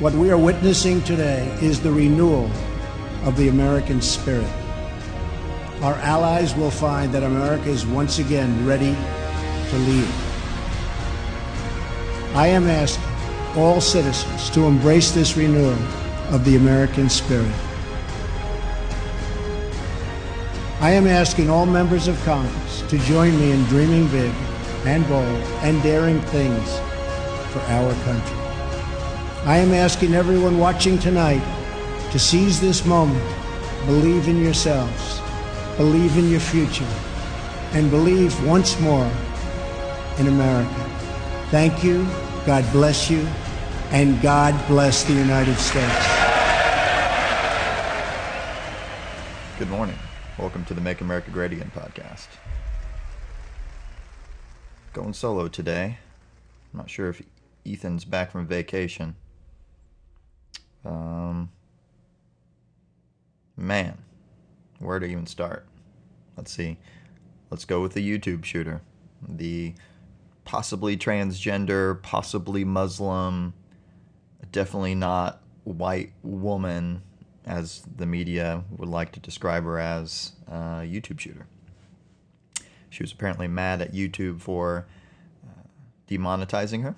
What we are witnessing today is the renewal of the American spirit. Our allies will find that America is once again ready to lead. I am asking all citizens to embrace this renewal of the American spirit. I am asking all members of Congress to join me in dreaming big and bold and daring things for our country. I am asking everyone watching tonight to seize this moment, believe in yourselves, believe in your future, and believe once more in America. Thank you, God bless you, and God bless the United States. Good morning. Welcome to the Make America Great Again podcast. Going solo today. I'm not sure if Ethan's back from vacation. Um, man, where to even start? Let's see. Let's go with the YouTube shooter. The possibly transgender, possibly Muslim, definitely not white woman, as the media would like to describe her as, uh, YouTube shooter. She was apparently mad at YouTube for uh, demonetizing her.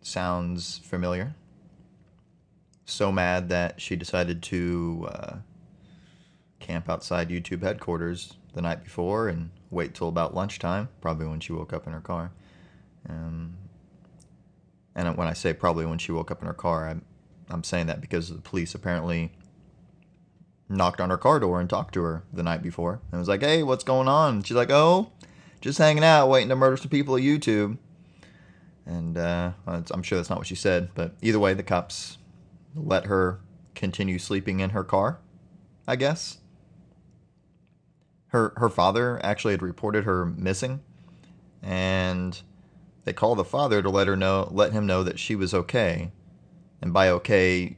Sounds familiar. So mad that she decided to uh, camp outside YouTube headquarters the night before and wait till about lunchtime, probably when she woke up in her car. Um, and when I say probably when she woke up in her car, I'm, I'm saying that because the police apparently knocked on her car door and talked to her the night before and was like, "Hey, what's going on?" she's like, "Oh, just hanging out, waiting to murder some people at YouTube." And uh, I'm sure that's not what she said, but either way, the cops let her continue sleeping in her car. I guess. Her her father actually had reported her missing, and they called the father to let her know, let him know that she was okay, and by okay,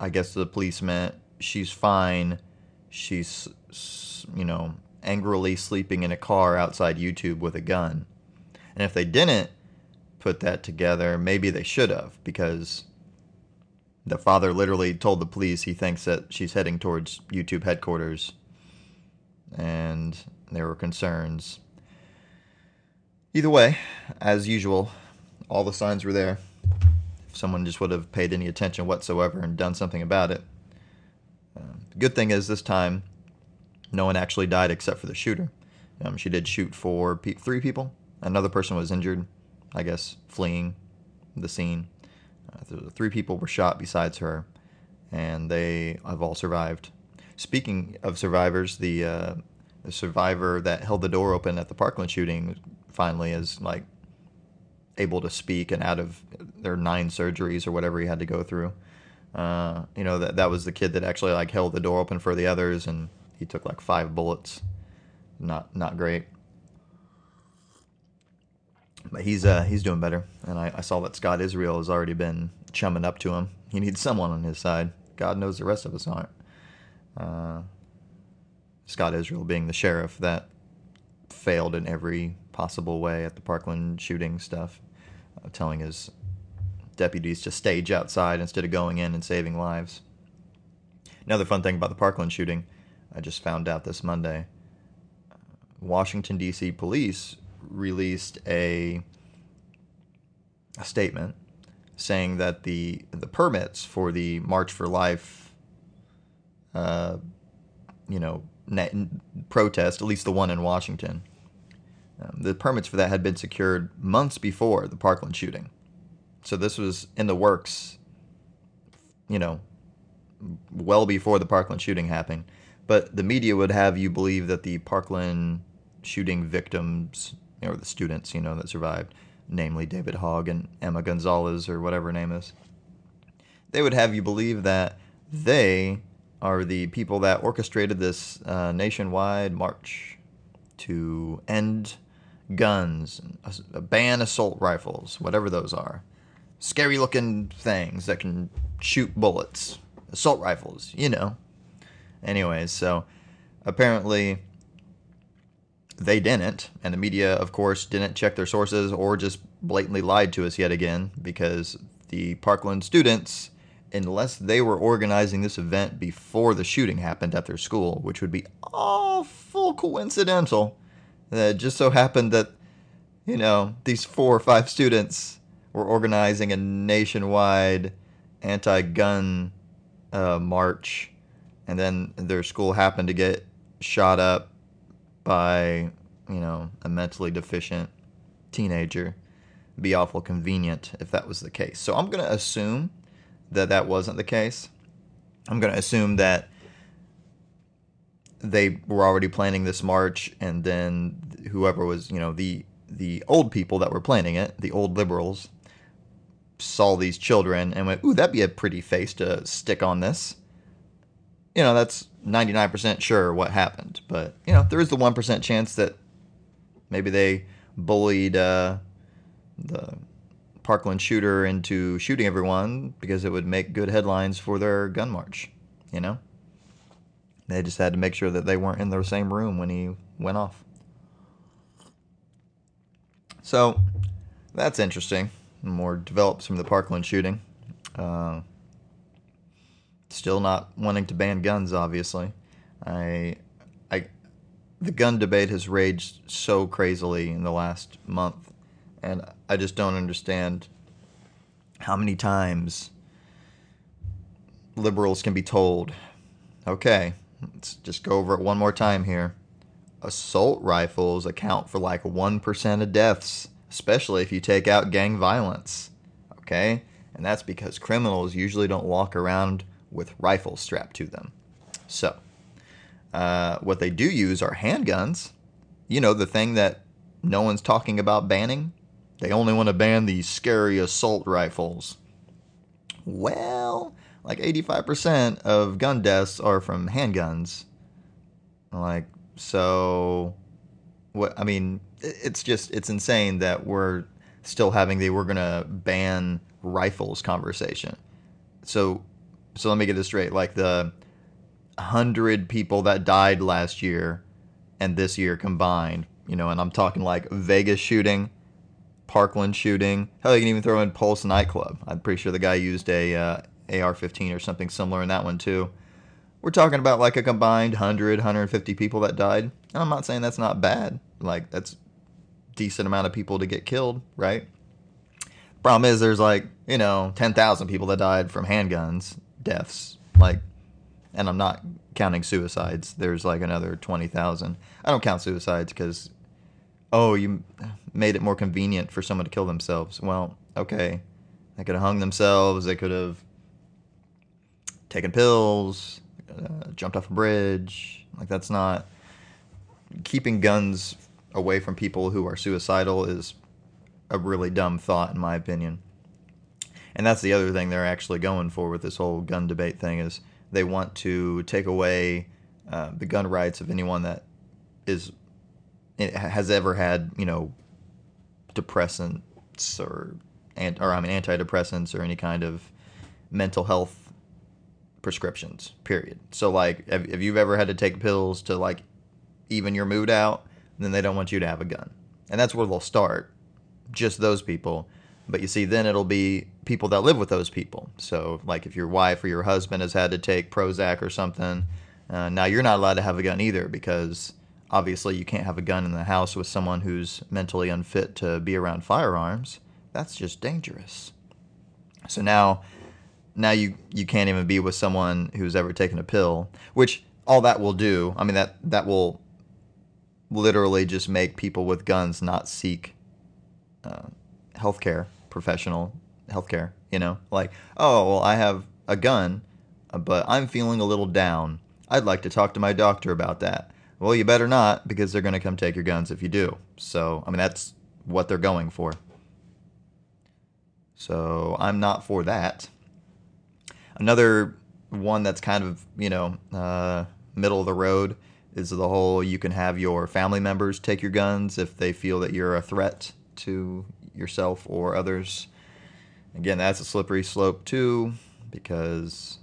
I guess the police meant she's fine. She's, you know, angrily sleeping in a car outside YouTube with a gun. And if they didn't put that together, maybe they should have, because the father literally told the police he thinks that she's heading towards YouTube headquarters. And there were concerns. Either way, as usual, all the signs were there. If someone just would have paid any attention whatsoever and done something about it, the good thing is this time, no one actually died except for the shooter. Um, she did shoot for pe- three people. Another person was injured, I guess, fleeing the scene. Uh, three people were shot besides her, and they have all survived. Speaking of survivors, the uh, the survivor that held the door open at the Parkland shooting finally is like able to speak and out of their nine surgeries or whatever he had to go through. Uh, you know that that was the kid that actually like held the door open for the others, and he took like five bullets. Not not great, but he's uh, he's doing better. And I, I saw that Scott Israel has already been chumming up to him. He needs someone on his side. God knows the rest of us aren't. Uh, Scott Israel being the sheriff that failed in every possible way at the Parkland shooting stuff, uh, telling his deputies to stage outside instead of going in and saving lives. Another fun thing about the Parkland shooting, I just found out this Monday. Washington, D.C. police released a, a statement saying that the the permits for the March for Life, uh, you know, protest, at least the one in Washington, um, the permits for that had been secured months before the Parkland shooting. So this was in the works, you know, well before the Parkland shooting happened. But the media would have you believe that the Parkland shooting victims, or the students, you know, that survived, namely David Hogg and Emma Gonzalez or whatever her name is, they would have you believe that they are the people that orchestrated this uh, nationwide march to end guns, ban assault rifles, whatever those are scary looking things that can shoot bullets, assault rifles, you know. Anyways, so apparently they didn't, and the media, of course, didn't check their sources or just blatantly lied to us yet again because the Parkland students, unless they were organizing this event before the shooting happened at their school, which would be awful coincidental. That just so happened that, you know, these four or five students were organizing a nationwide anti gun uh, march, and then their school happened to get shot up by, you know, a mentally deficient teenager. Be awful convenient if that was the case. So I'm going to assume that that wasn't the case. I'm going to assume that they were already planning this march, and then whoever was, you know, the the old people that were planning it, the old liberals, saw these children and went, "Ooh, that'd be a pretty face to stick on this." You know, that's 99% sure what happened, but you know, there is the 1% chance that maybe they bullied uh, the Parkland shooter into shooting everyone because it would make good headlines for their gun march. You know, they just had to make sure that they weren't in the same room when he went off. So that's interesting. More develops from the Parkland shooting. Uh, still not wanting to ban guns, obviously. I, I, the gun debate has raged so crazily in the last month, and I just don't understand how many times liberals can be told, okay, let's just go over it one more time here. Assault rifles account for like 1% of deaths, especially if you take out gang violence. Okay? And that's because criminals usually don't walk around with rifles strapped to them. So, uh, what they do use are handguns. You know, the thing that no one's talking about banning. They only want to ban these scary assault rifles. Well, like 85% of gun deaths are from handguns. Like, so, what, I mean, it's just, it's insane that we're still having the we're going to ban rifles conversation. So, so let me get this straight. Like the hundred people that died last year and this year combined, you know, and I'm talking like Vegas shooting, Parkland shooting. Hell, you can even throw in Pulse nightclub. I'm pretty sure the guy used a uh, AR-15 or something similar in that one too. We're talking about like a combined 100, 150 people that died. And I'm not saying that's not bad. Like that's decent amount of people to get killed, right? Problem is, there's like you know 10,000 people that died from handguns deaths. Like, and I'm not counting suicides. There's like another 20,000. I don't count suicides because, oh, you made it more convenient for someone to kill themselves. Well, okay. They could have hung themselves. They could have taken pills, uh, jumped off a bridge. Like, that's not. Keeping guns away from people who are suicidal is a really dumb thought, in my opinion and that's the other thing they're actually going for with this whole gun debate thing is they want to take away uh, the gun rights of anyone that is has ever had you know depressants or or I mean antidepressants or any kind of mental health prescriptions. Period. So like, if, you've ever had to take pills to like even your mood out, then they don't want you to have a gun, and that's where they'll start. Just those people but you see, then it'll be people that live with those people. So, like if your wife or your husband has had to take Prozac or something, uh, now you're not allowed to have a gun either because obviously you can't have a gun in the house with someone who's mentally unfit to be around firearms. That's just dangerous. So now, now you you can't even be with someone who's ever taken a pill, which all that will do. I mean that that will literally just make people with guns not seek uh, health care professional healthcare. You know, like, oh, well, I have a gun, but I'm feeling a little down. I'd like to talk to my doctor about that. Well, you better not because they're going to come take your guns if you do. So, I mean, that's what they're going for. So, I'm not for that. Another one that's kind of, you know, uh, middle of the road is the whole you can have your family members take your guns if they feel that you're a threat to yourself or others. Again, that's a slippery slope too, because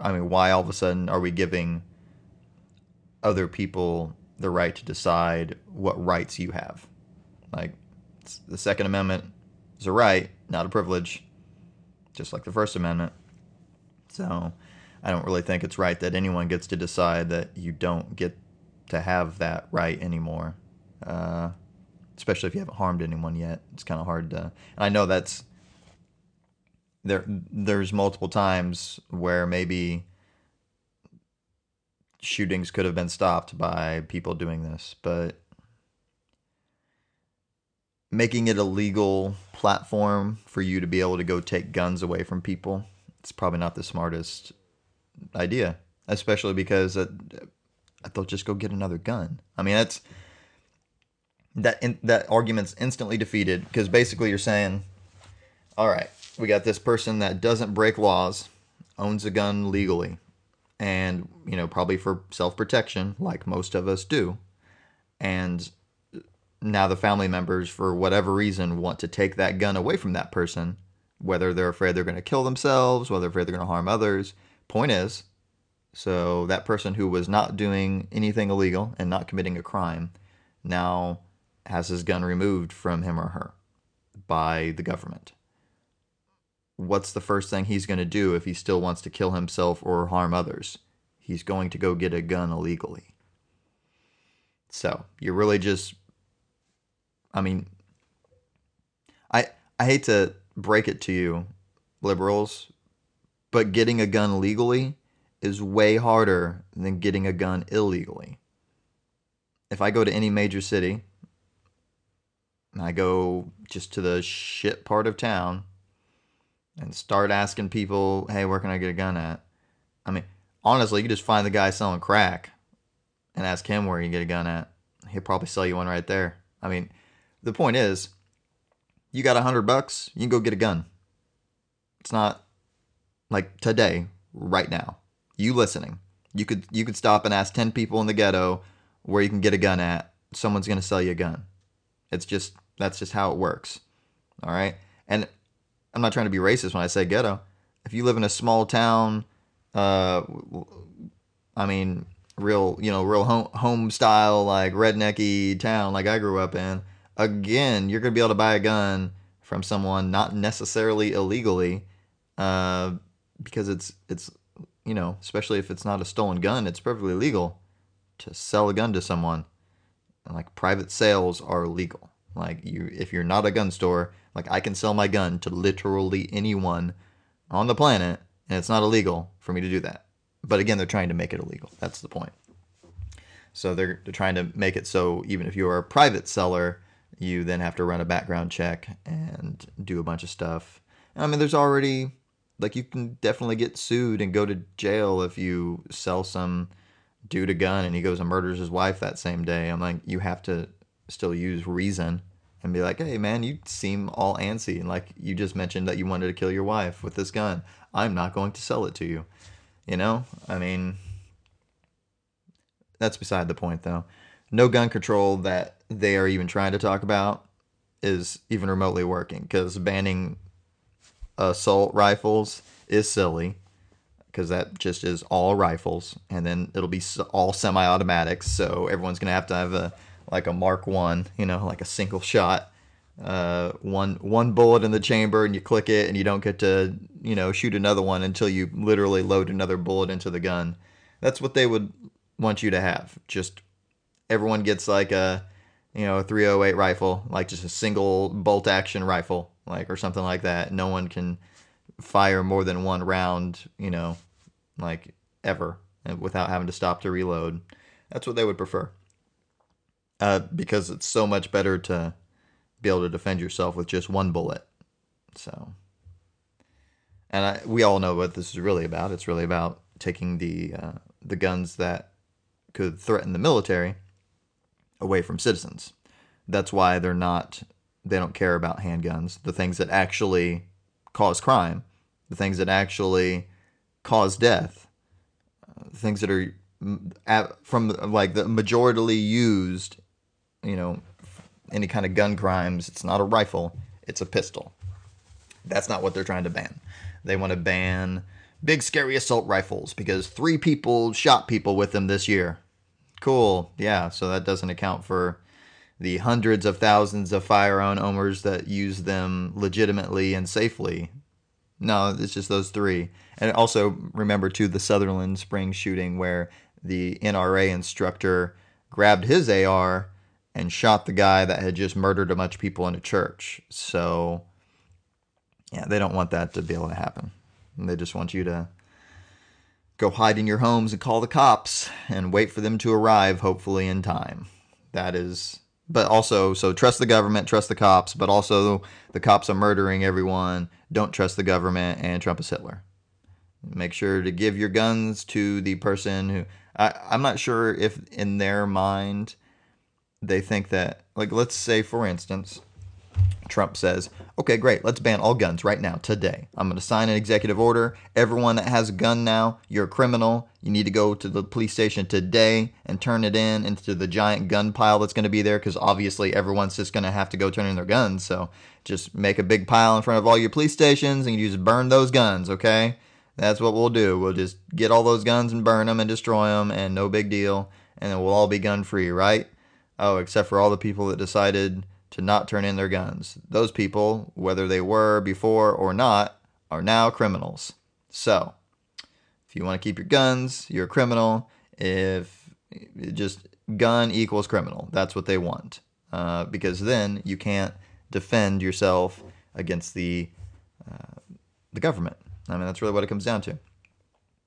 I mean, why all of a sudden are we giving other people the right to decide what rights you have? Like, the Second Amendment is a right, not a privilege, just like the First Amendment. So I don't really think it's right that anyone gets to decide that you don't get to have that right anymore. Uh, especially if you haven't harmed anyone yet. It's kind of hard to. And I know that's there. There's multiple times where maybe shootings could have been stopped by people doing this, but making it a legal platform for you to be able to go take guns away from people, it's probably not the smartest idea, especially because it, they'll just go get another gun. I mean, that's that in, that argument's instantly defeated because basically you're saying, all right, we got this person that doesn't break laws, owns a gun legally, and you know probably for self protection, like most of us do, and now the family members, for whatever reason, want to take that gun away from that person, whether they're afraid they're going to kill themselves, whether they're afraid they're going to harm others. Point is, so that person who was not doing anything illegal and not committing a crime now has his gun removed from him or her by the government. What's the first thing he's going to do if he still wants to kill himself or harm others? He's going to go get a gun illegally. So you're really just I mean, I I hate to break it to you, liberals, but getting a gun legally is way harder than getting a gun illegally. If I go to any major city, I go just to the shit part of town and start asking people, hey, where can I get a gun at? I mean, honestly, you just find the guy selling crack and ask him where you get a gun at. He'll probably sell you one right there. I mean, the point is, you got a hundred bucks, you can go get a gun. It's not like today, right now. You listening. You could you could stop and ask ten people in the ghetto where you can get a gun at. Someone's gonna sell you a gun. It's just that's just how it works. All right. And I'm not trying to be racist when I say ghetto. If you live in a small town, uh, I mean, real, you know, real home, home style, like rednecky town, like I grew up in, again, you're going to be able to buy a gun from someone not necessarily illegally, uh, because it's it's you know, especially if it's not a stolen gun, it's perfectly legal to sell a gun to someone. And like private sales are legal. Like you, if you're not a gun store, like I can sell my gun to literally anyone on the planet, and it's not illegal for me to do that. But again, they're trying to make it illegal. That's the point. So they're, they're trying to make it so even if you are a private seller, you then have to run a background check and do a bunch of stuff. I mean, there's already like you can definitely get sued and go to jail if you sell some dude a gun and he goes and murders his wife that same day. I'm like, you have to still use reason and be like, hey man, you seem all antsy and like you just mentioned that you wanted to kill your wife with this gun. I'm not going to sell it to you. You know, I mean, that's beside the point though. No gun control that they are even trying to talk about is even remotely working because banning assault rifles is silly because that just is all rifles and then it'll be all semi-automatics so everyone's gonna have to have a like a mark one you know like a single shot uh, one one bullet in the chamber and you click it and you don't get to you know shoot another one until you literally load another bullet into the gun that's what they would want you to have just everyone gets like a you know, a 308 rifle, like just a single bolt action rifle, like or something like that. No one can fire more than one round, you know, like ever without having to stop to reload. That's what they would prefer. Uh, because it's so much better to be able to defend yourself with just one bullet. So, and I, we all know what this is really about. It's really about taking the uh, the guns that could threaten the military away from citizens. That's why they're not they don't care about handguns, the things that actually cause crime, the things that actually cause death, uh, things that are from like the majorly used, you know, any kind of gun crimes. It's not a rifle; it's a pistol. That's not what they're trying to ban. They want to ban big scary assault rifles because three people shot people with them this year. Cool. Yeah. So that doesn't account for the hundreds of thousands of firearm owners that use them legitimately and safely. No, it's just those three. And also remember too the Sutherland Springs shooting where the NRA instructor grabbed his AR and shot the guy that had just murdered a bunch of people in a church. So yeah, they don't want that to be able to happen. They just want you to go hide in your homes and call the cops and wait for them to arrive, hopefully in time. That is, but also, so trust the government, trust the cops, but also the cops are murdering everyone. Don't trust the government, and Trump is Hitler. Make sure to give your guns to the person who, I, I'm not sure if in their mind they think that, like, let's say, for instance, Trump says, okay, great, let's ban all guns right now, today. I'm going to sign an executive order. Everyone that has a gun now, you're a criminal. You need to go to the police station today and turn it in into the giant gun pile that's going to be there because obviously everyone's just going to have to go turn in their guns. So just make a big pile in front of all your police stations and you just burn those guns, okay? That's what we'll do. We'll just get all those guns and burn them and destroy them and no big deal. And then we'll all be gun free, right? Oh, except for all the people that decided to not turn in their guns. Those people, whether they were before or not, are now criminals. So, if you want to keep your guns, you're a criminal. If just gun equals criminal, that's what they want. Uh, because then you can't defend yourself against the uh, the government. I mean, that's really what it comes down to.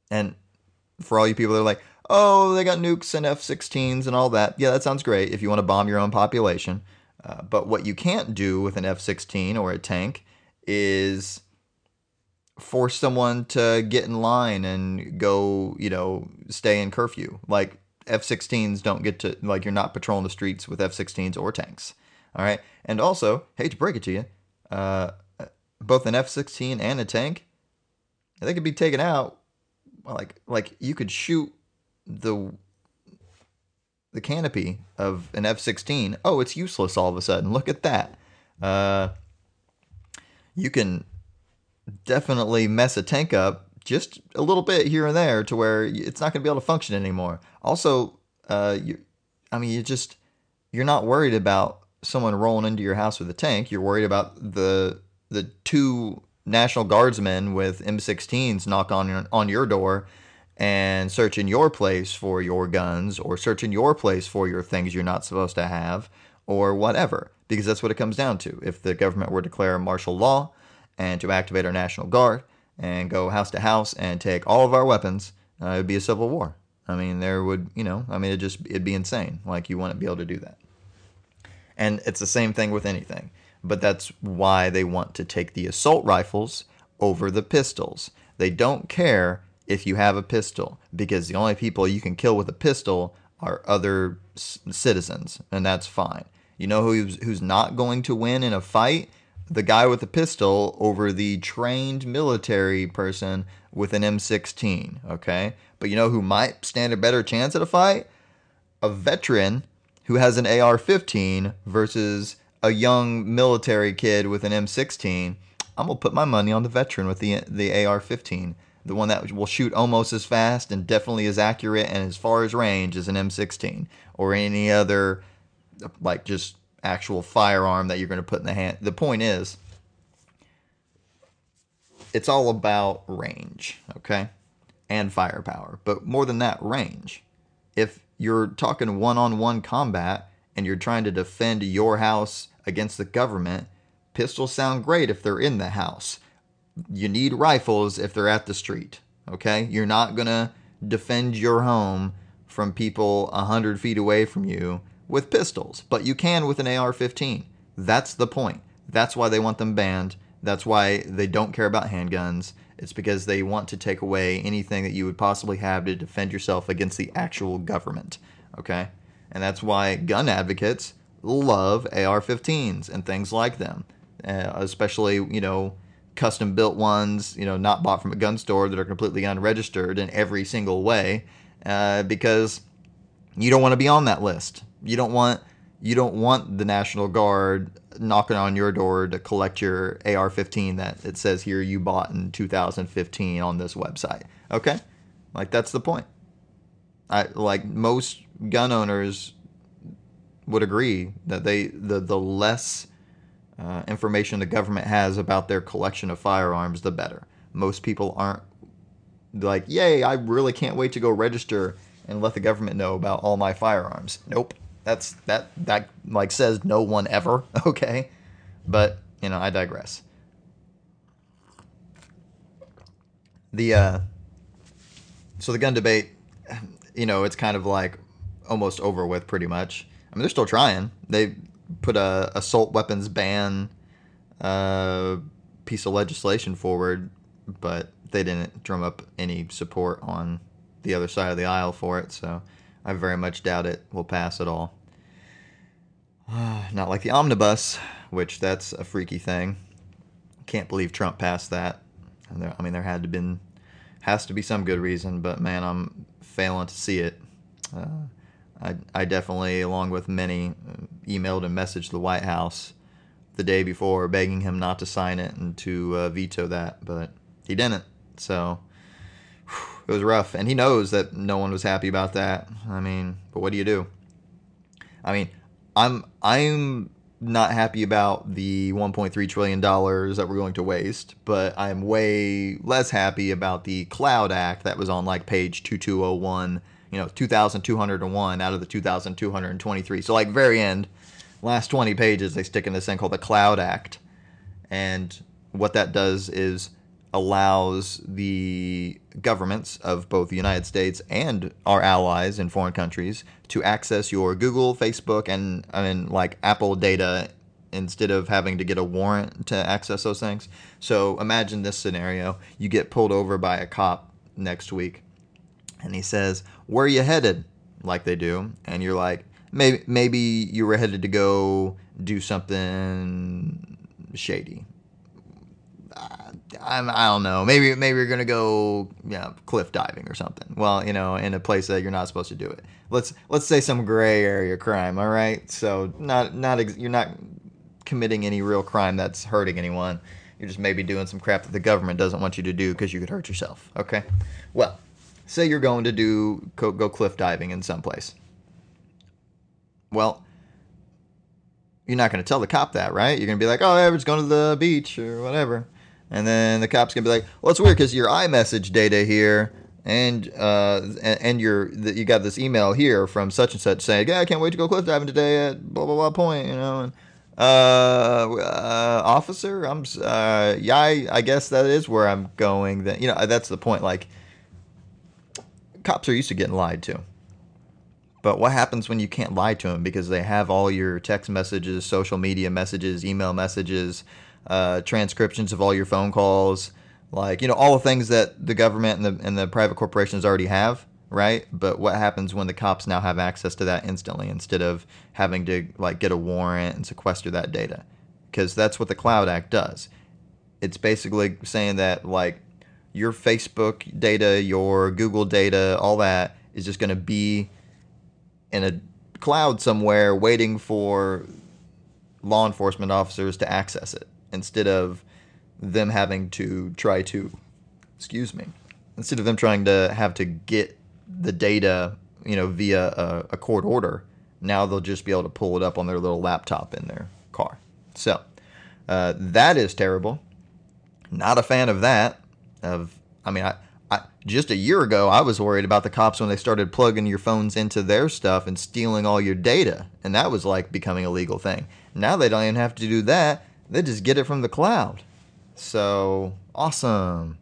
And for all you people that are like, oh, they got nukes and F-16s and all that, yeah, that sounds great. If you want to bomb your own population, uh, but what you can't do with an F 16 or a tank is force someone to get in line and go, you know, stay in curfew. Like F 16s don't get to, like, you're not patrolling the streets with F 16s or tanks. All right. And also, hate to break it to you, uh, both an F 16 and a tank, they could be taken out. Like, like you could shoot the the canopy of an F-16, oh, it's useless all of a sudden. Look at that. Uh, you can definitely mess a tank up just a little bit here and there to where it's not going to be able to function anymore. Also, uh, you, I mean, you just you're not worried about someone rolling into your house with a tank. You're worried about the the two National Guardsmen with M16s knock on on your door and search in your place for your guns or search in your place for your things you're not supposed to have or whatever, because that's what it comes down to. If the government were to declare martial law and to activate our National Guard and go house to house and take all of our weapons, uh, it would be a civil war. I mean, there would, you know, I mean, it just, it'd be insane. Like, you wouldn't be able to do that. And it's the same thing with anything. But that's why they want to take the assault rifles over the pistols. They don't care if you have a pistol because the only people you can kill with a pistol are other citizens and that's fine. You know who's who's not going to win in a fight? The guy with a pistol over the trained military person with an M16, okay? But you know who might stand a better chance at a fight? A veteran who has an AR-15 versus a young military kid with an M16. I'm going to put my money on the veteran with the the AR-15 the one that will shoot almost as fast and definitely as accurate and as far as range as an M16 or any other like just actual firearm that you're going to put in the hand. The point is it's all about range, okay? And firepower, but more than that, range. If you're talking one-on-one combat and you're trying to defend your house against the government, pistols sound great if they're in the house you need rifles if they're at the street. Okay? You're not to defend your home from people a 100 feet away from you with pistols, but you can with an AR 15. That's the point. That's why they want them banned. That's why they don't care about handguns. It's because they want to take away anything that you would possibly have to defend yourself against the actual government. Okay? And that's why gun advocates love AR 15s and things like them, uh, especially, you know, custom built ones, you know, not bought from a gun store that are completely unregistered in every single way, uh, because you don't want to be on that list. You don't want you don't want the National Guard knocking on your door to collect your AR-15 that it says here you bought in 2015 on this website. Okay, like that's the point. I like most gun owners would agree that they the the less uh, information the government has about their collection of firearms, the better. Most people aren't like, "Yay! I really can't wait to go register and let the government know about all my firearms." Nope, that's that that like says no one ever. Okay, but you know I digress. The uh, so the gun debate, you know, it's kind of like almost over with pretty much. I mean, they're still trying. They put a assault weapons ban uh, piece of legislation forward, but they didn't drum up any support on the other side of the aisle for it. So I very much doubt it will pass at all. Not like the omnibus, which that's a freaky thing. Can't believe Trump passed that. I mean, there had to been has to be some good reason, but man, I'm failing to see it. Uh, I, I definitely, along with many, uh, emailed and messaged the White House the day before, begging him not to sign it and to uh, veto that, but he didn't. So it was rough, and he knows that no one was happy about that. I mean, but what do you do? I mean, I'm I'm not happy about the 1.3 trillion dollars that we're going to waste, but I'm way less happy about the Cloud Act that was on like page 2201 you know 2201 out of the 2223 so like very end last 20 pages they stick in this thing called the cloud act. And what that does is allows the governments of both the United States and our allies in foreign countries to access your Google, Facebook, and I mean like Apple data instead of having to get a warrant to access those things. So imagine this scenario: you get pulled over by a cop next week, and he says, "Where are you headed?" Like they do, and you're like, maybe maybe you were headed to go do something shady. Uh, I'm, I don't know. Maybe maybe you're gonna go yeah cliff diving or something. Well, you know, in a place that you're not supposed to do it. Let's let's say some gray area crime. All right, so not not ex- you're not committing any real crime that's hurting anyone. You're just maybe doing some crap that the government doesn't want you to do because you could hurt yourself. Okay, well say you're going to do go, go cliff diving in some place. Well, you're not going to tell the cop that, right? You're going to be like, "Oh, was going to the beach or whatever," and then the cop's going to be like, "Well, it's weird because your iMessage data here." And uh, and, your you got this email here from such and such saying, "Yeah, I can't wait to go cliff diving today at blah blah blah point," you know. And, uh, uh, officer, I'm uh, yeah, I, I guess that is where I'm going. Then you know that's the point. Like cops are used to getting lied to. But what happens when you can't lie to them because they have all your text messages, social media messages, email messages, uh, transcriptions of all your phone calls, like you know all the things that the government and the and the private corporations already have, right? But what happens when the cops now have access to that instantly instead of having to like get a warrant and sequester that data? Because that's what the Cloud Act does. It's basically saying that like your Facebook data, your Google data, all that is just going to be in a cloud somewhere waiting for law enforcement officers to access it instead of them having to try to excuse me instead of them trying to have to get the data you know via a, a court order now they'll just be able to pull it up on their little laptop in their car. So uh, that is terrible. Not a fan of that of I mean, I, I just a year ago I was worried about the cops when they started plugging your phones into their stuff and stealing all your data, and that was like becoming a legal thing. Now they don't even have to do that; they just get it from the cloud. So awesome!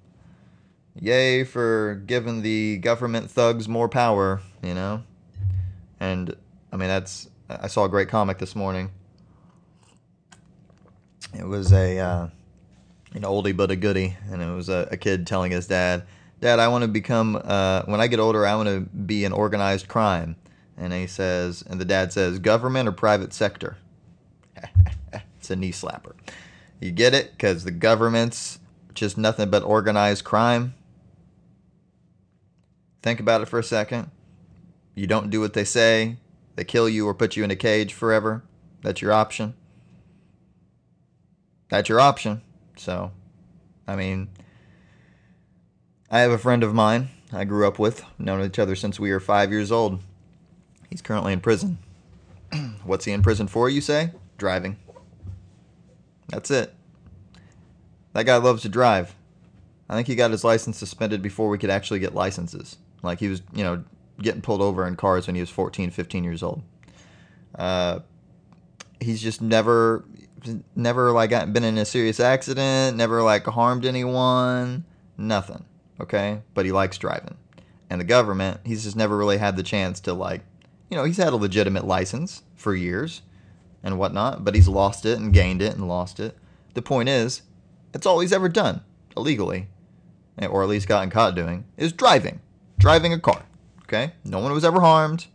Yay for giving the government thugs more power, you know. And I mean, that's I saw a great comic this morning. It was a uh, an oldie but a goodie, and it was a, a kid telling his dad, "Dad, I want to become uh, when I get older, I want to be an organized crime." And he says, and the dad says, "Government or private sector?" it's a knee slapper. You get it? Because the government's just nothing but organized crime. Think about it for a second. You don't do what they say, they kill you or put you in a cage forever. That's your option. That's your option. So, I mean, I have a friend of mine I grew up with, known each other since we were five years old. He's currently in prison. What's he in prison for, you say? Driving. That's it. That guy loves to drive. I think he got his license suspended before we could actually get licenses. Like he was, you know, getting pulled over in cars when he was 14, 15 years old. Uh, he's just never, never like been in a serious accident, never like harmed anyone, nothing. Okay, but he likes driving, and the government, he's just never really had the chance to like, you know, he's had a legitimate license for years and whatnot, but he's lost it and gained it and lost it. The point is, it's all he's ever done illegally, or at least gotten caught doing, is driving, driving a car. Okay, no one was ever harmed.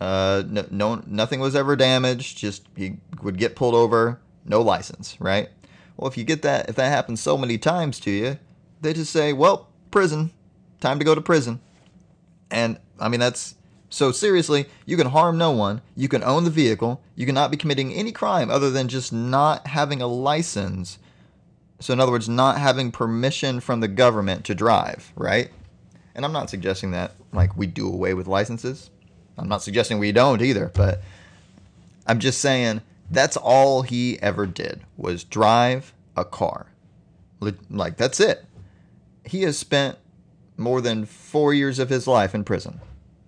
Uh, no, no, nothing was ever damaged. Just he would get pulled over, no license, right? Well, if you get that, if that happens so many times to you, they just say, "Well, prison, time to go to prison," and I mean that's so seriously. You can harm no one. You can own the vehicle. You cannot be committing any crime other than just not having a license. So, in other words, not having permission from the government to drive, right? And I'm not suggesting that like we do away with licenses. I'm not suggesting we don't either, but I'm just saying that's all he ever did was drive a car. Like that's it. He has spent more than 4 years of his life in prison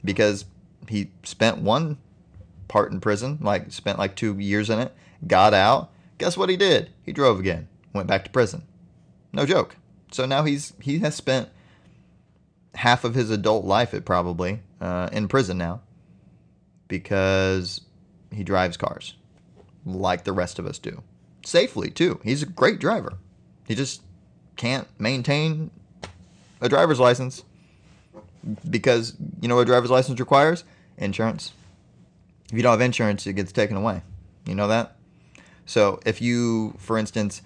because he spent one part in prison, like spent like 2 years in it, got out. Guess what he did? He drove again, went back to prison. No joke. So now he's he has spent half of his adult life, it probably, uh, in prison now because he drives cars like the rest of us do. Safely, too. He's a great driver. He just can't maintain a driver's license because you know what a driver's license requires? Insurance. If you don't have insurance, it gets taken away. You know that? So if you, for instance,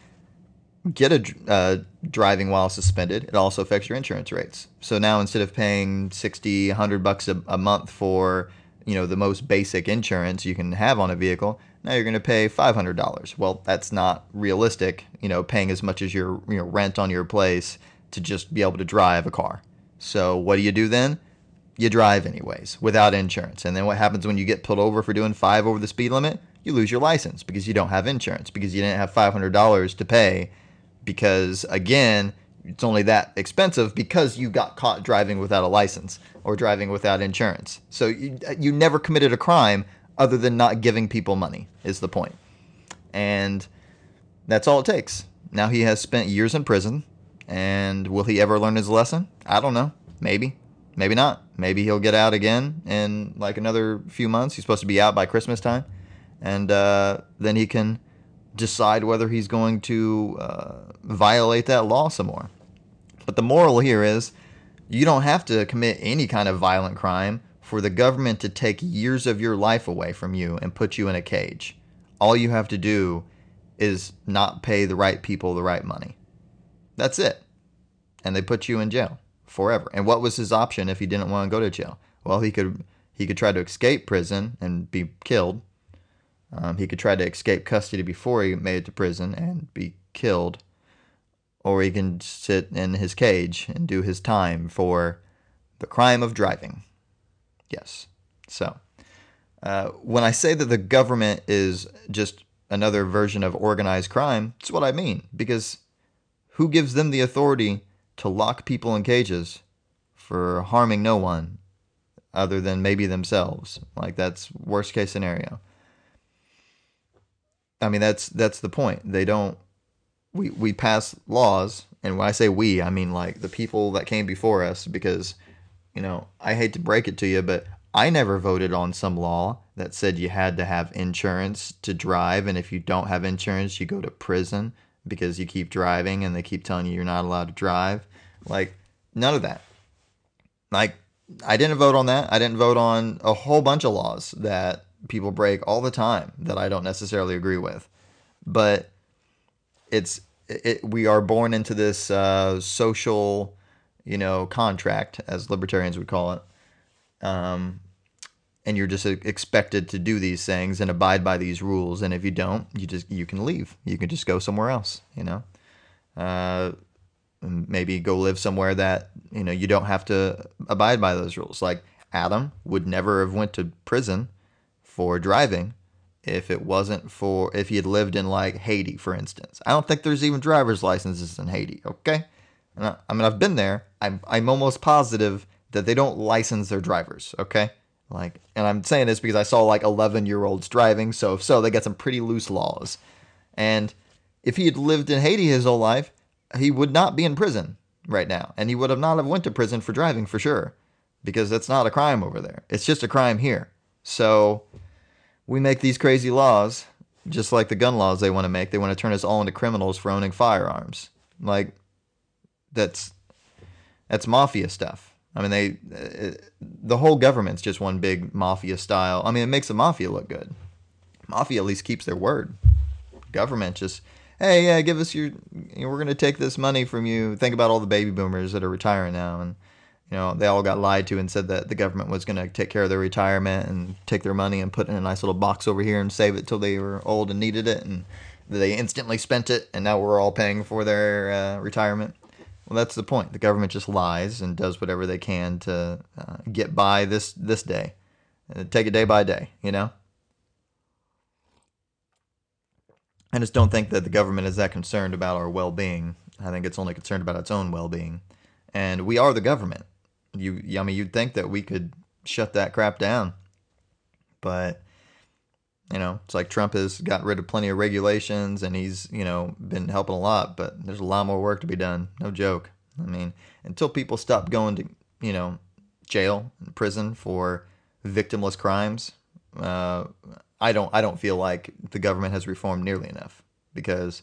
get a uh, driving while suspended, it also affects your insurance rates. So now instead of paying 60, 100 bucks a, a month for, you know, the most basic insurance you can have on a vehicle, now you're going to pay $500. Well, that's not realistic, you know, paying as much as your you know, rent on your place to just be able to drive a car. So what do you do then? You drive anyways without insurance. And then what happens when you get pulled over for doing 5 over the speed limit? You lose your license because you don't have insurance because you didn't have $500 to pay because again, it's only that expensive because you got caught driving without a license or driving without insurance. So you, you never committed a crime other than not giving people money is the point. And that's all it takes. Now he has spent years in prison and will he ever learn his lesson? I don't know. Maybe. Maybe not. Maybe he'll get out again in like another few months. He's supposed to be out by Christmas time. And uh, then he can decide whether he's going to uh, violate that law some more. But the moral here is you don't have to commit any kind of violent crime for the government to take years of your life away from you and put you in a cage. All you have to do is not pay the right people the right money. That's it. And they put you in jail forever. And what was his option if he didn't want to go to jail? Well, he could he could try to escape prison and be killed, um, he could try to escape custody before he made it to prison and be killed, or he can sit in his cage and do his time for the crime of driving. Yes. So, uh, when I say that the government is just another version of organized crime, it's what I mean. Because who gives them the authority to lock people in cages for harming no one other than maybe themselves? Like, that's worst case scenario. I mean, that's that's the point. They don't. We we pass laws, and when I say we, I mean like the people that came before us. Because, you know, I hate to break it to you, but I never voted on some law that said you had to have insurance to drive, and if you don't have insurance, you go to prison because you keep driving, and they keep telling you you're not allowed to drive. Like none of that. Like I didn't vote on that. I didn't vote on a whole bunch of laws that people break all the time that I don't necessarily agree with. But it's it, we are born into this uh, social, you know, contract as libertarians would call it. Um, and you're just expected to do these things and abide by these rules. And if you don't, you just you can leave. You can just go somewhere else. You know, uh, maybe go live somewhere that you know you don't have to abide by those rules. Like Adam would never have went to prison for driving if it wasn't for if he had lived in like Haiti, for instance. I don't think there's even driver's licenses in Haiti. Okay, I, I mean I've been there. I'm I'm almost positive that they don't license their drivers. Okay, like, and I'm saying this because I saw like 11 year olds driving. So if so, they got some pretty loose laws. And if he had lived in Haiti his whole life, he would not be in prison right now, and he would have not have went to prison for driving for sure, because that's not a crime over there. It's just a crime here. So we make these crazy laws, just like the gun laws they want to make. They want to turn us all into criminals for owning firearms. Like that's that's mafia stuff. I mean, they the whole government's just one big mafia style. I mean, it makes the mafia look good. Mafia at least keeps their word. Government just hey, yeah, give us your, we're going to take this money from you. Think about all the baby boomers that are retiring now. And, you know, they all got lied to and said that the government was going to take care of their retirement and take their money and put it in a nice little box over here and save it till they were old and needed it. And they instantly spent it. And now we're all paying for their uh, retirement. Well, that's the point. The government just lies and does whatever they can to uh, get by this this day. Uh, take it day by day, you know? I just don't think that the government is that concerned about our well being. I think it's only concerned about its own well being. And we are the government. You, I mean, you'd think that we could shut that crap down. But, you know, it's like Trump has got rid of plenty of regulations and he's, you know, been helping a lot, but there's a lot more work to be done. No joke. I mean, until people stop going to, you know, jail and prison for victimless crimes, uh, I don't I don't feel like the government has reformed nearly enough because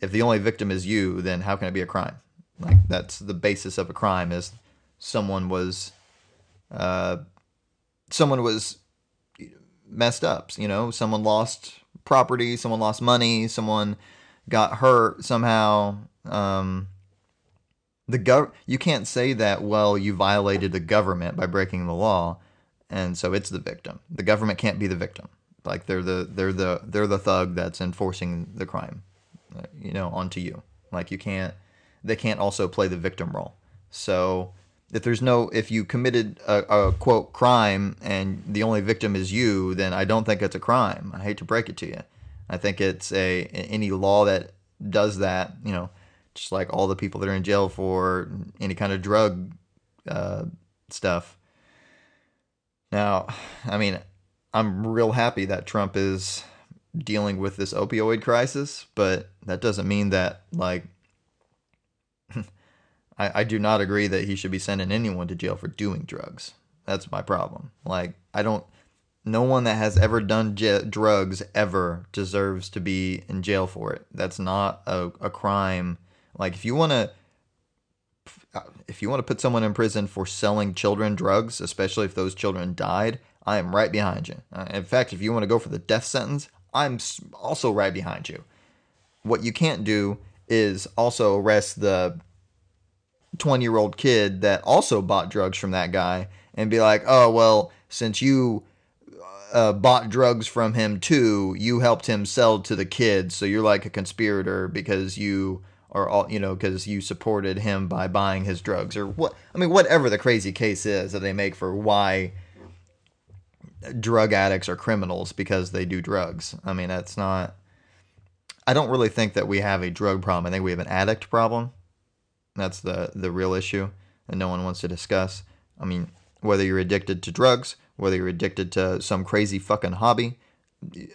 if the only victim is you, then how can it be a crime? Like that's the basis of a crime is someone was uh, someone was messed up, you know, someone lost property, someone lost money, someone got hurt somehow. Um, the gov you can't say that well you violated the government by breaking the law and so it's the victim. The government can't be the victim. Like they're the they're the they're the thug that's enforcing the crime, uh, you know, onto you. Like you can't they can't also play the victim role. So if there's no if you committed a, a, quote crime and the only victim is you, then I don't think it's a crime. I hate to break it to you. I think it's a any law that does that, you know, just like all the people that are in jail for any kind of drug uh, stuff. Now, I mean, I'm real happy that Trump is dealing with this opioid crisis, but that doesn't mean that like I, I do not agree that he should be sending anyone to jail for doing drugs. That's my problem. Like I don't no one that has ever done j- drugs ever deserves to be in jail for it. That's not a, a crime. Like if you want to if you want to put someone in prison for selling children drugs, especially if those children died, I am right behind you. Uh, in fact, if you want to go for the death sentence, I'm also right behind you. What you can't do is also arrest the 20 year old kid that also bought drugs from that guy and be like, oh, well, since you uh, bought drugs from him too, you helped him sell to the kids. So you're like a conspirator because you are all, you know, because you supported him by buying his drugs or what. I mean, whatever the crazy case is that they make for why drug addicts are criminals because they do drugs. I mean, that's not. I don't really think that we have a drug problem. I think we have an addict problem. That's the the real issue that no one wants to discuss. I mean, whether you're addicted to drugs, whether you're addicted to some crazy fucking hobby,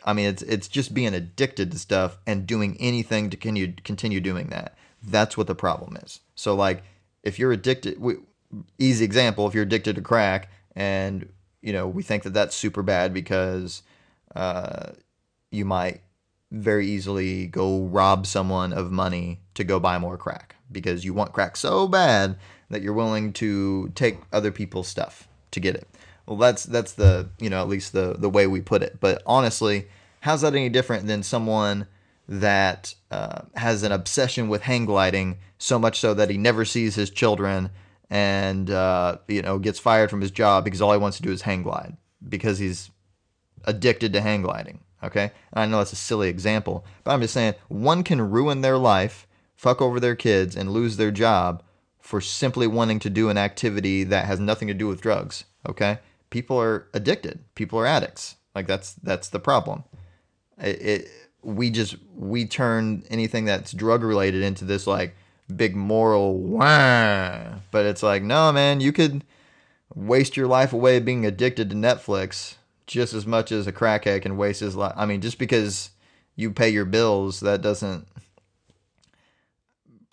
I mean, it's it's just being addicted to stuff and doing anything to continue continue doing that. That's what the problem is. So like, if you're addicted, we, easy example, if you're addicted to crack and you know, we think that that's super bad because uh, you might very easily go rob someone of money to go buy more crack because you want crack so bad that you're willing to take other people's stuff to get it. Well, that's that's the you know at least the the way we put it. But honestly, how's that any different than someone that uh, has an obsession with hang gliding so much so that he never sees his children and uh, you know gets fired from his job because all he wants to do is hang glide because he's addicted to hang gliding. Okay, and I know that's a silly example, but I'm just saying one can ruin their life, fuck over their kids, and lose their job for simply wanting to do an activity that has nothing to do with drugs. Okay, people are addicted. People are addicts. Like that's that's the problem. It, it we just we turn anything that's drug related into this like big moral wah. But it's like, no, man, you could waste your life away being addicted to Netflix just as much as a crackhead can waste his life. I mean, just because you pay your bills, that doesn't.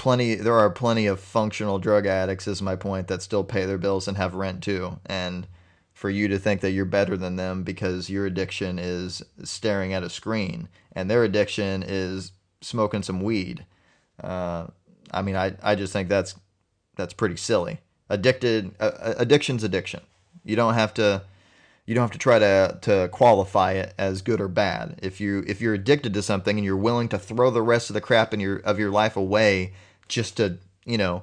Plenty, there are plenty of functional drug addicts, is my point, that still pay their bills and have rent too. And for you to think that you're better than them because your addiction is staring at a screen and their addiction is smoking some weed. Uh, I mean, I, I just think that's that's pretty silly. Addicted, uh, addiction's addiction. You don't have to you don't have to try to to qualify it as good or bad. If you if you're addicted to something and you're willing to throw the rest of the crap in your of your life away just to you know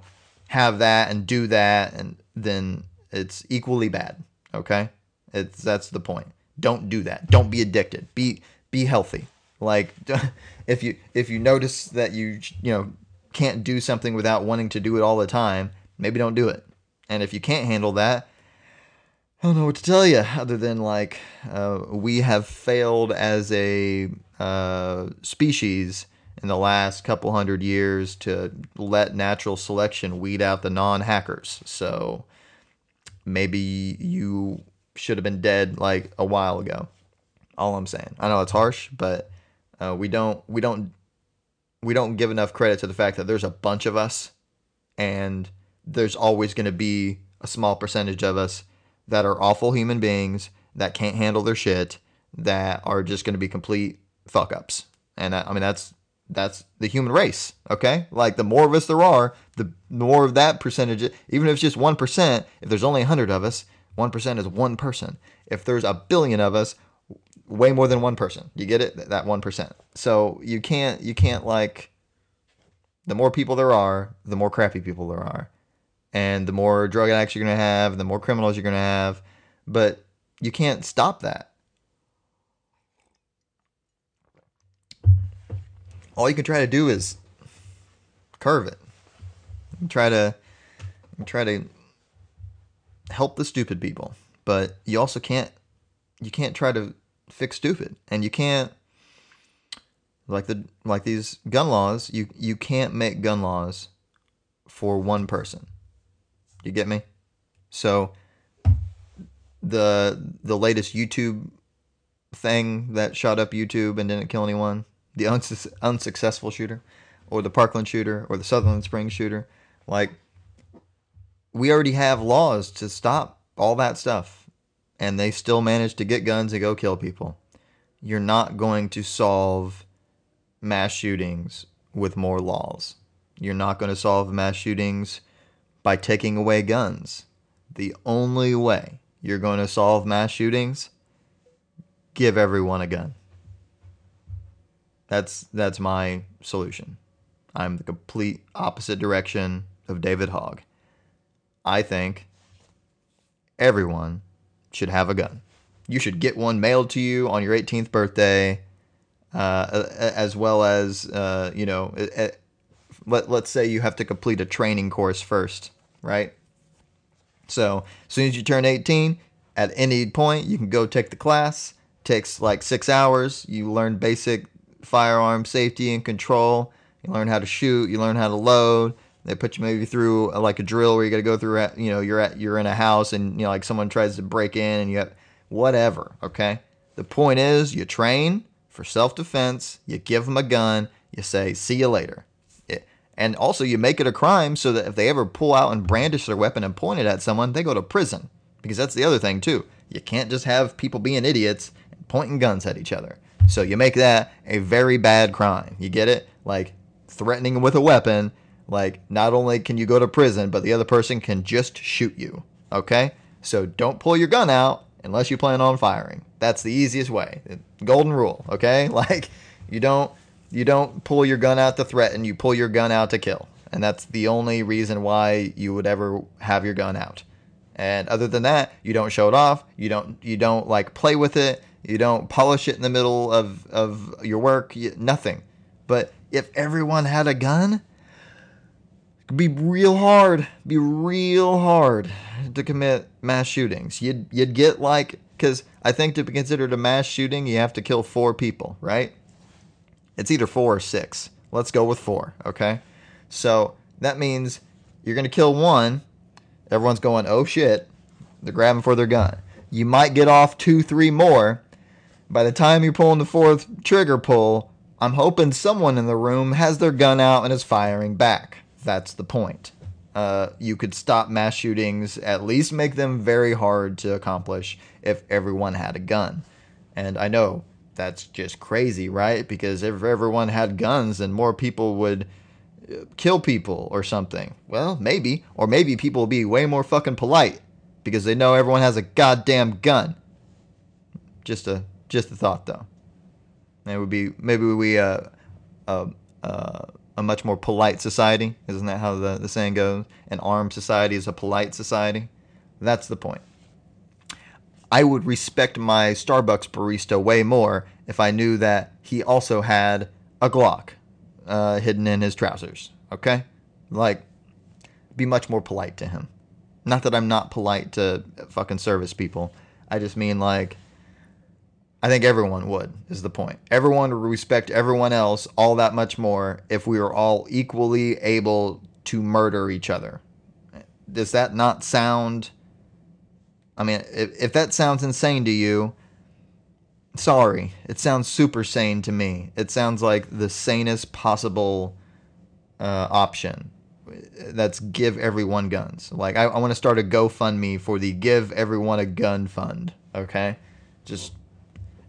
have that and do that, and then it's equally bad. Okay, it's that's the point. Don't do that. Don't be addicted. Be be healthy. Like if you if you notice that you you know can't do something without wanting to do it all the time, maybe don't do it. And if you can't handle that, I don't know what to tell you other than like uh, we have failed as a uh, species in the last couple hundred years to let natural selection weed out the non-hackers. So maybe you should have been dead like a while ago. All I'm saying. I know it's harsh, but uh, we don't we don't we don't give enough credit to the fact that there's a bunch of us, and there's always going to be a small percentage of us that are awful human beings that can't handle their shit that are just going to be complete fuck ups. And I, I mean that's that's the human race, okay? Like the more of us there are, the more of that percentage, even if it's just 1%, if there's only 100 of us, 1% is one person. If there's a billion of us, way more than one person. You get it? That 1%. So you can't you can't like the more people there are, the more crappy people there are and the more drug addicts you're going to have, the more criminals you're going to have. But you can't stop that. All you can try to do is curve it. Try to try to help the stupid people, but you also can't you can't try to fix stupid, and you can't like the like these gun laws. You you can't make gun laws for one person you get me? So the the latest YouTube thing that shot up YouTube and didn't kill anyone, the uns- unsuccessful shooter, or the Parkland shooter, or the Sutherland Springs shooter, like we already have laws to stop all that stuff, and they still manage to get guns and go kill people. You're not going to solve mass shootings with more laws. You're not going to solve mass shootings by taking away guns. The only way you're going to solve mass shootings, give everyone a gun. That's that's my solution. I'm the complete opposite direction of David Hogg. I think everyone should have a gun. You should get one mailed to you on your 18th birthday, uh, as well as uh, you know let, let's say you have to complete a training course first, right? So as soon as you turn 18, at any point, you can go take the class. takes like six hours. You learn basic firearm safety and control. You learn how to shoot. You learn how to load. They put you maybe through a, uh, like a drill where you got to go through. You know, you're at you're in a house and you know like someone tries to break in and you have whatever. Okay. The point is, you train for self defense. You give them a gun. You say, "See you later." And also, you make it a crime so that if they ever pull out and brandish their weapon and point it at someone, they go to prison. Because that's the other thing, too. You can't just have people being idiots and pointing guns at each other. So you make that a very bad crime. You get it? Like threatening with a weapon, like not only can you go to prison, but the other person can just shoot you. Okay? So don't pull your gun out unless you plan on firing. That's the easiest way. Golden rule, okay? Like you don't you don't pull your gun out to threaten, you pull your gun out to kill. And that's the only reason why you would ever have your gun out. And other than that, you don't show it off, you don't you don't like play with it, you don't polish it in the middle of of your work, you, nothing. But if everyone had a gun, it'd be real hard, be real hard to commit mass shootings. You'd you'd get like because I think to be considered a mass shooting, you have to kill four people, right? It's either four or six. Let's go with four, okay? So that means you're gonna kill one. Everyone's going, oh shit. They're grabbing for their gun. You might get off two, three more. By the time you're pulling the fourth trigger pull, I'm hoping someone in the room has their gun out and is firing back. That's the point. Uh, you could stop mass shootings, at least make them very hard to accomplish if everyone had a gun. And I know that's just crazy, right? Because if everyone had guns, then more people would uh, kill people or something. Well, maybe. Or maybe people will be way more fucking polite because they know everyone has a goddamn gun. Just a just a thought though. It would be maybe we uh, uh, uh, a much more polite society. Isn't that how the, the saying goes? An armed society is a polite society. That's the point. I would respect my Starbucks barista way more if I knew that he also had a Glock uh, hidden in his trousers. Okay? Like, be much more polite to him. Not that I'm not polite to fucking service people. I just mean, like, I think everyone would, is the point. Everyone would respect everyone else all that much more if we were all equally able to murder each other. Does that not sound. I mean, if, if that sounds insane to you, sorry. It sounds super sane to me. It sounds like the sanest possible uh, option. That's give everyone guns. Like, I, I want to start a GoFundMe for the Give Everyone a Gun Fund, okay? Just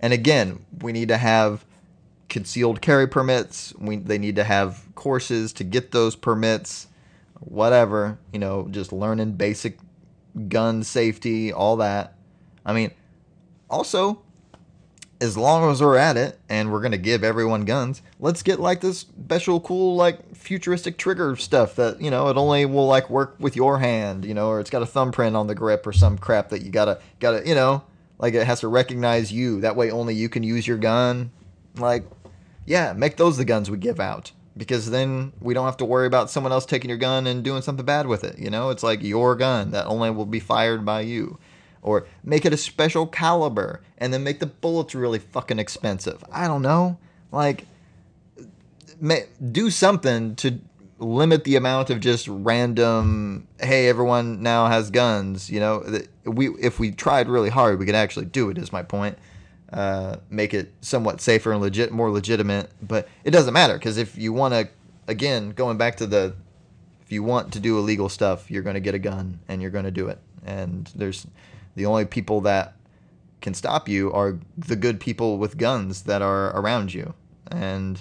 and again, we need to have concealed carry permits. We they need to have courses to get those permits. Whatever, you know, just learning basic gun safety, all that. I mean, also, as long as we're at it and we're gonna give everyone guns, let's get like this special cool like futuristic trigger stuff that you know it only will like work with your hand, you know, or it's got a thumbprint on the grip or some crap that you gotta gotta you know like it has to recognize you. That way only you can use your gun. Like, yeah, make those the guns we give out. Because then we don't have to worry about someone else taking your gun and doing something bad with it. You know, it's like your gun that only will be fired by you. Or make it a special caliber and then make the bullets really fucking expensive. I don't know. Like, do something to limit the amount of just random hey everyone now has guns you know we if we tried really hard we could actually do it is my point. Uh, make it somewhat safer and legit more legitimate. But it doesn't matter because if you want to again going back to the if you want to do illegal stuff you're going to get a gun and you're going to do it. And there's the only people that can stop you are the good people with guns that are around you. And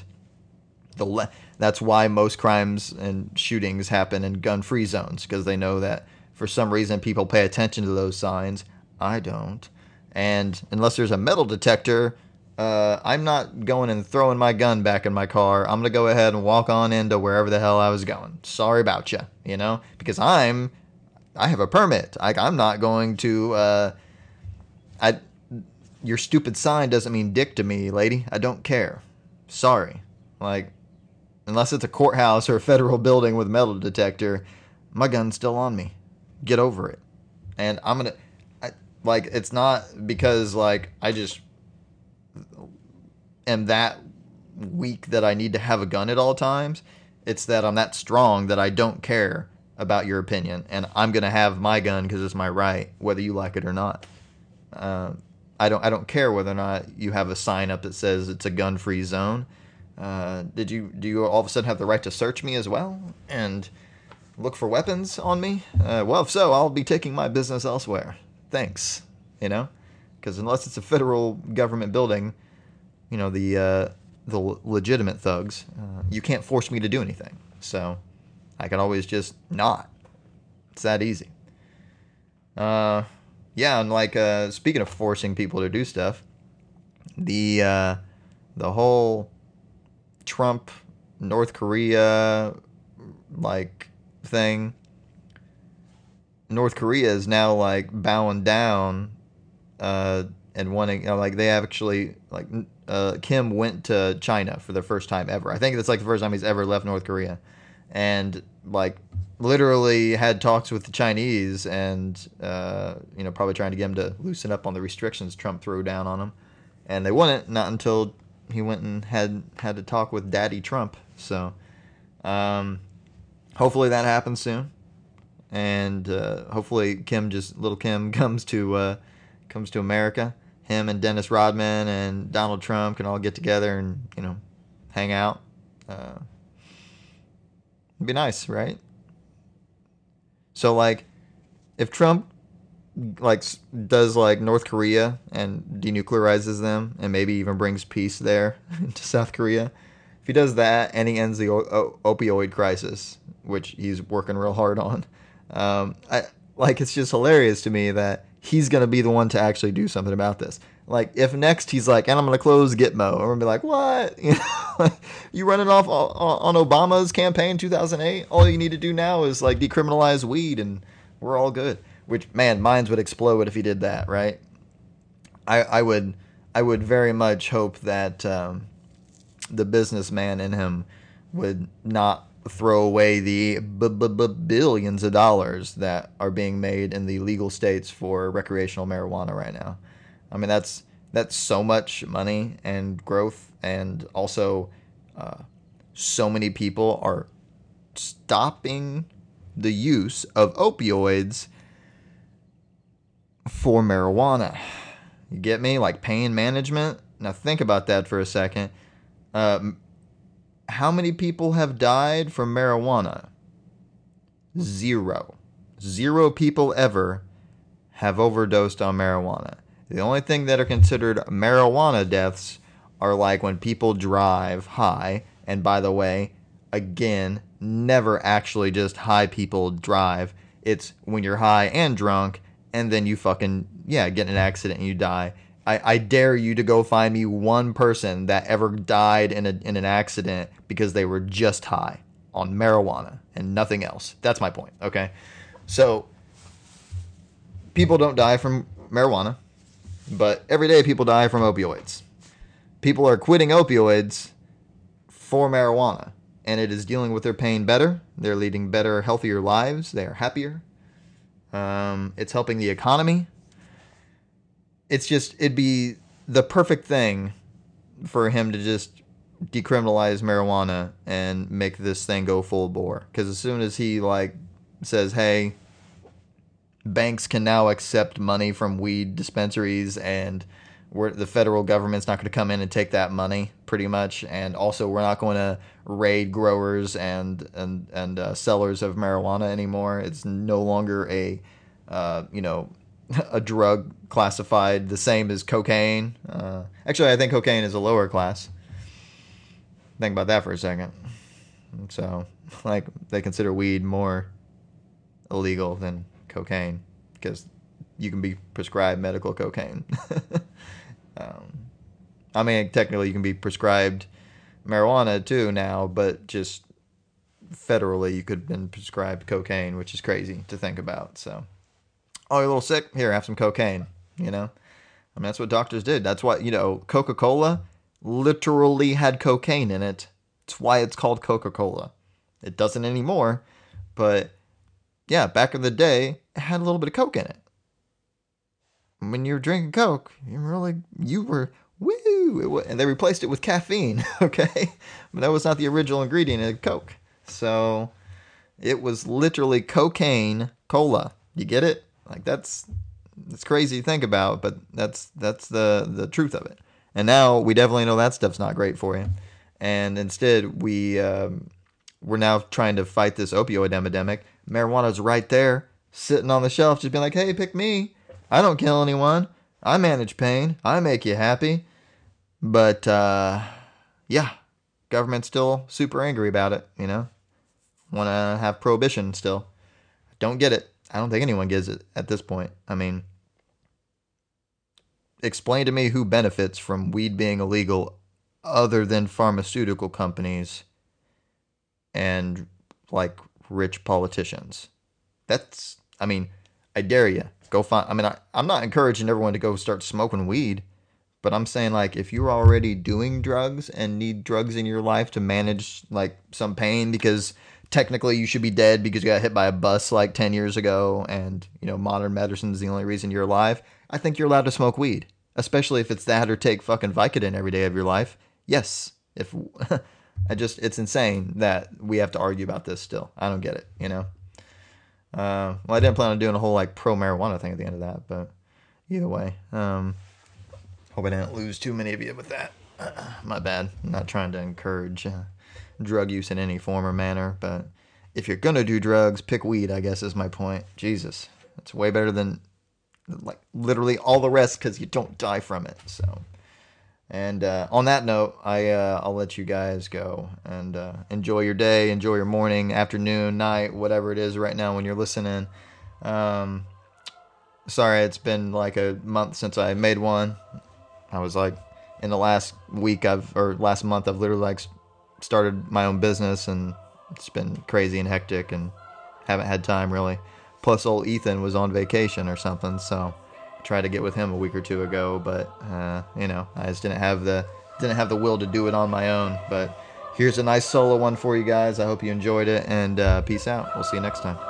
the le- that's why most crimes and shootings happen in gun-free zones because they know that for some reason people pay attention to those signs. I don't. And unless there's a metal detector, uh, I'm not going and throwing my gun back in my car. I'm gonna go ahead and walk on into wherever the hell I was going. Sorry about you, you know, because I'm, I have a permit. I, I'm not going to. Uh, I, your stupid sign doesn't mean dick to me, lady. I don't care. Sorry. Like, Unless it's a courthouse or a federal building with a metal detector, my gun's still on me. Get over it. And I'm gonna, I, like, it's not because like I just am that weak that I need to have a gun at all times. It's that I'm that strong that I don't care about your opinion, and I'm gonna have my gun because it's my right, whether you like it or not. Uh, I don't. I don't care whether or not you have a sign up that says it's a gun-free zone. Uh, did you do you all of a sudden have the right to search me as well and look for weapons on me? Uh, well, if so, I'll be taking my business elsewhere. Thanks. You know, because unless it's a federal government building, you know the uh, the legitimate thugs, uh, you can't force me to do anything. So I can always just not. It's that easy. Uh, yeah, and like uh, speaking of forcing people to do stuff, the uh, the whole Trump North Korea like thing. North Korea is now like bowing down uh, and wanting, you know, like they actually like uh, Kim went to China for the first time ever. I think that's like the first time he's ever left North Korea, and like literally had talks with the Chinese and uh, you know probably trying to get him to loosen up on the restrictions Trump threw down on him, and they wouldn't. Not until he went and had had to talk with Daddy Trump. So, um, hopefully that happens soon, and uh, hopefully Kim just little Kim comes to uh, comes to America. Him and Dennis Rodman and Donald Trump can all get together and you know hang out. Uh, it'd be nice, right? So like, if Trump like does like North Korea and denuclearizes them and maybe even brings peace there to South Korea, he does that and he ends the o- opioid crisis, which he's working real hard on, um, I like it's just hilarious to me that he's gonna be the one to actually do something about this. Like if next he's like, and I'm gonna close Gitmo, I'm gonna be like, what? You know, you running off on Obama's campaign 2008? All you need to do now is like decriminalize weed, and we're all good. Which man, minds would explode if he did that, right? I I would I would very much hope that um, the businessman in him would not throw away the b- b- b- billions of dollars that are being made in the legal states for recreational marijuana right now. I mean, that's that's so much money and growth, and also uh, so many people are stopping the use of opioids for marijuana. You get me? Like pain management. Now think about that for a second. Uh, how many people have died from marijuana? Zero. Zero people ever have overdosed on marijuana. The only thing that are considered marijuana deaths are like when people drive high. And by the way, again, never actually just high people drive. It's when you're high and drunk, and then you fucking, yeah, get in an accident and you die. I, I dare you to go find me one person that ever died in, a, in an accident because they were just high on marijuana and nothing else. That's my point, okay? So, people don't die from marijuana but every day people die from opioids. People are quitting opioids for marijuana, and it is dealing with their pain better. They're leading better, healthier lives. They are happier. Um, it's helping the economy. It's just, it'd be the perfect thing for him to just decriminalize marijuana and make this thing go full bore. Because as soon as he, like, says, hey, banks can now accept money from weed dispensaries and we're, the federal government's not going to come in and take that money pretty much and also we're not going to raid growers and and and uh, sellers of marijuana anymore it's no longer a uh, you know a drug classified the same as cocaine uh, actually i think cocaine is a lower class think about that for a second so like they consider weed more illegal than cocaine because you can be prescribed medical cocaine. um, I mean, technically, you can be prescribed marijuana too now, but just federally, you could have been prescribed cocaine, which is crazy to think about. So, oh, you're a little sick? Here, have some cocaine. You know, I mean, that's what doctors did. That's why, you know, Coca Cola literally had cocaine in it. It's why it's called Coca Cola. It doesn't anymore, but yeah, back in the day, it had a little bit of Coke in it. When you were drinking Coke, you really, you were, woo, and they replaced it with caffeine, okay? But that was not the original ingredient in Coke. So it was literally cocaine cola. You get it? Like that's, it's crazy to think about, but that's, that's the, the truth of it. And now we definitely know that stuff's not great for you. And instead, we, um, we're now trying to fight this opioid epidemic marijuana's right there, sitting on the shelf, just being like, hey, pick me. I don't kill anyone. I manage pain. I make you happy. But, uh, yeah, government's still super angry about it, you know? Want to have prohibition still. Don't get it. I don't think anyone gets it at this point. I mean, explain to me who benefits from weed being illegal other than pharmaceutical companies and like rich politicians. That's, I mean, I dare you. Go find, I mean, I, I'm not encouraging everyone to go start smoking weed, but I'm saying, like, if you're already doing drugs and need drugs in your life to manage, like, some pain because technically you should be dead because you got hit by a bus like 10 years ago and, you know, modern medicine is the only reason you're alive, I think you're allowed to smoke weed, especially if it's that or take fucking Vicodin every day of your life. Yes. If I just, it's insane that we have to argue about this still. I don't get it, you know? Uh, well, I didn't plan on doing a whole like pro marijuana thing at the end of that, but either way, um, hope I didn't lose too many of you with that. Uh, my bad. I'm not trying to encourage uh, drug use in any form or manner, but if you're gonna do drugs, pick weed. I guess is my point. Jesus, it's way better than like literally all the rest because you don't die from it. So. And uh, on that note, I uh, I'll let you guys go and uh, enjoy your day, enjoy your morning, afternoon, night, whatever it is right now when you're listening. Um, sorry, it's been like a month since I made one. I was like, in the last week, I've or last month, I've literally like started my own business, and it's been crazy and hectic, and haven't had time really. Plus, old Ethan was on vacation or something, so I tried to get with him a week or two ago, but uh, you know, I just didn't have the didn't have the will to do it on my own. But here's a nice solo one for you guys. I hope you enjoyed it, and uh, peace out. We'll see you next time.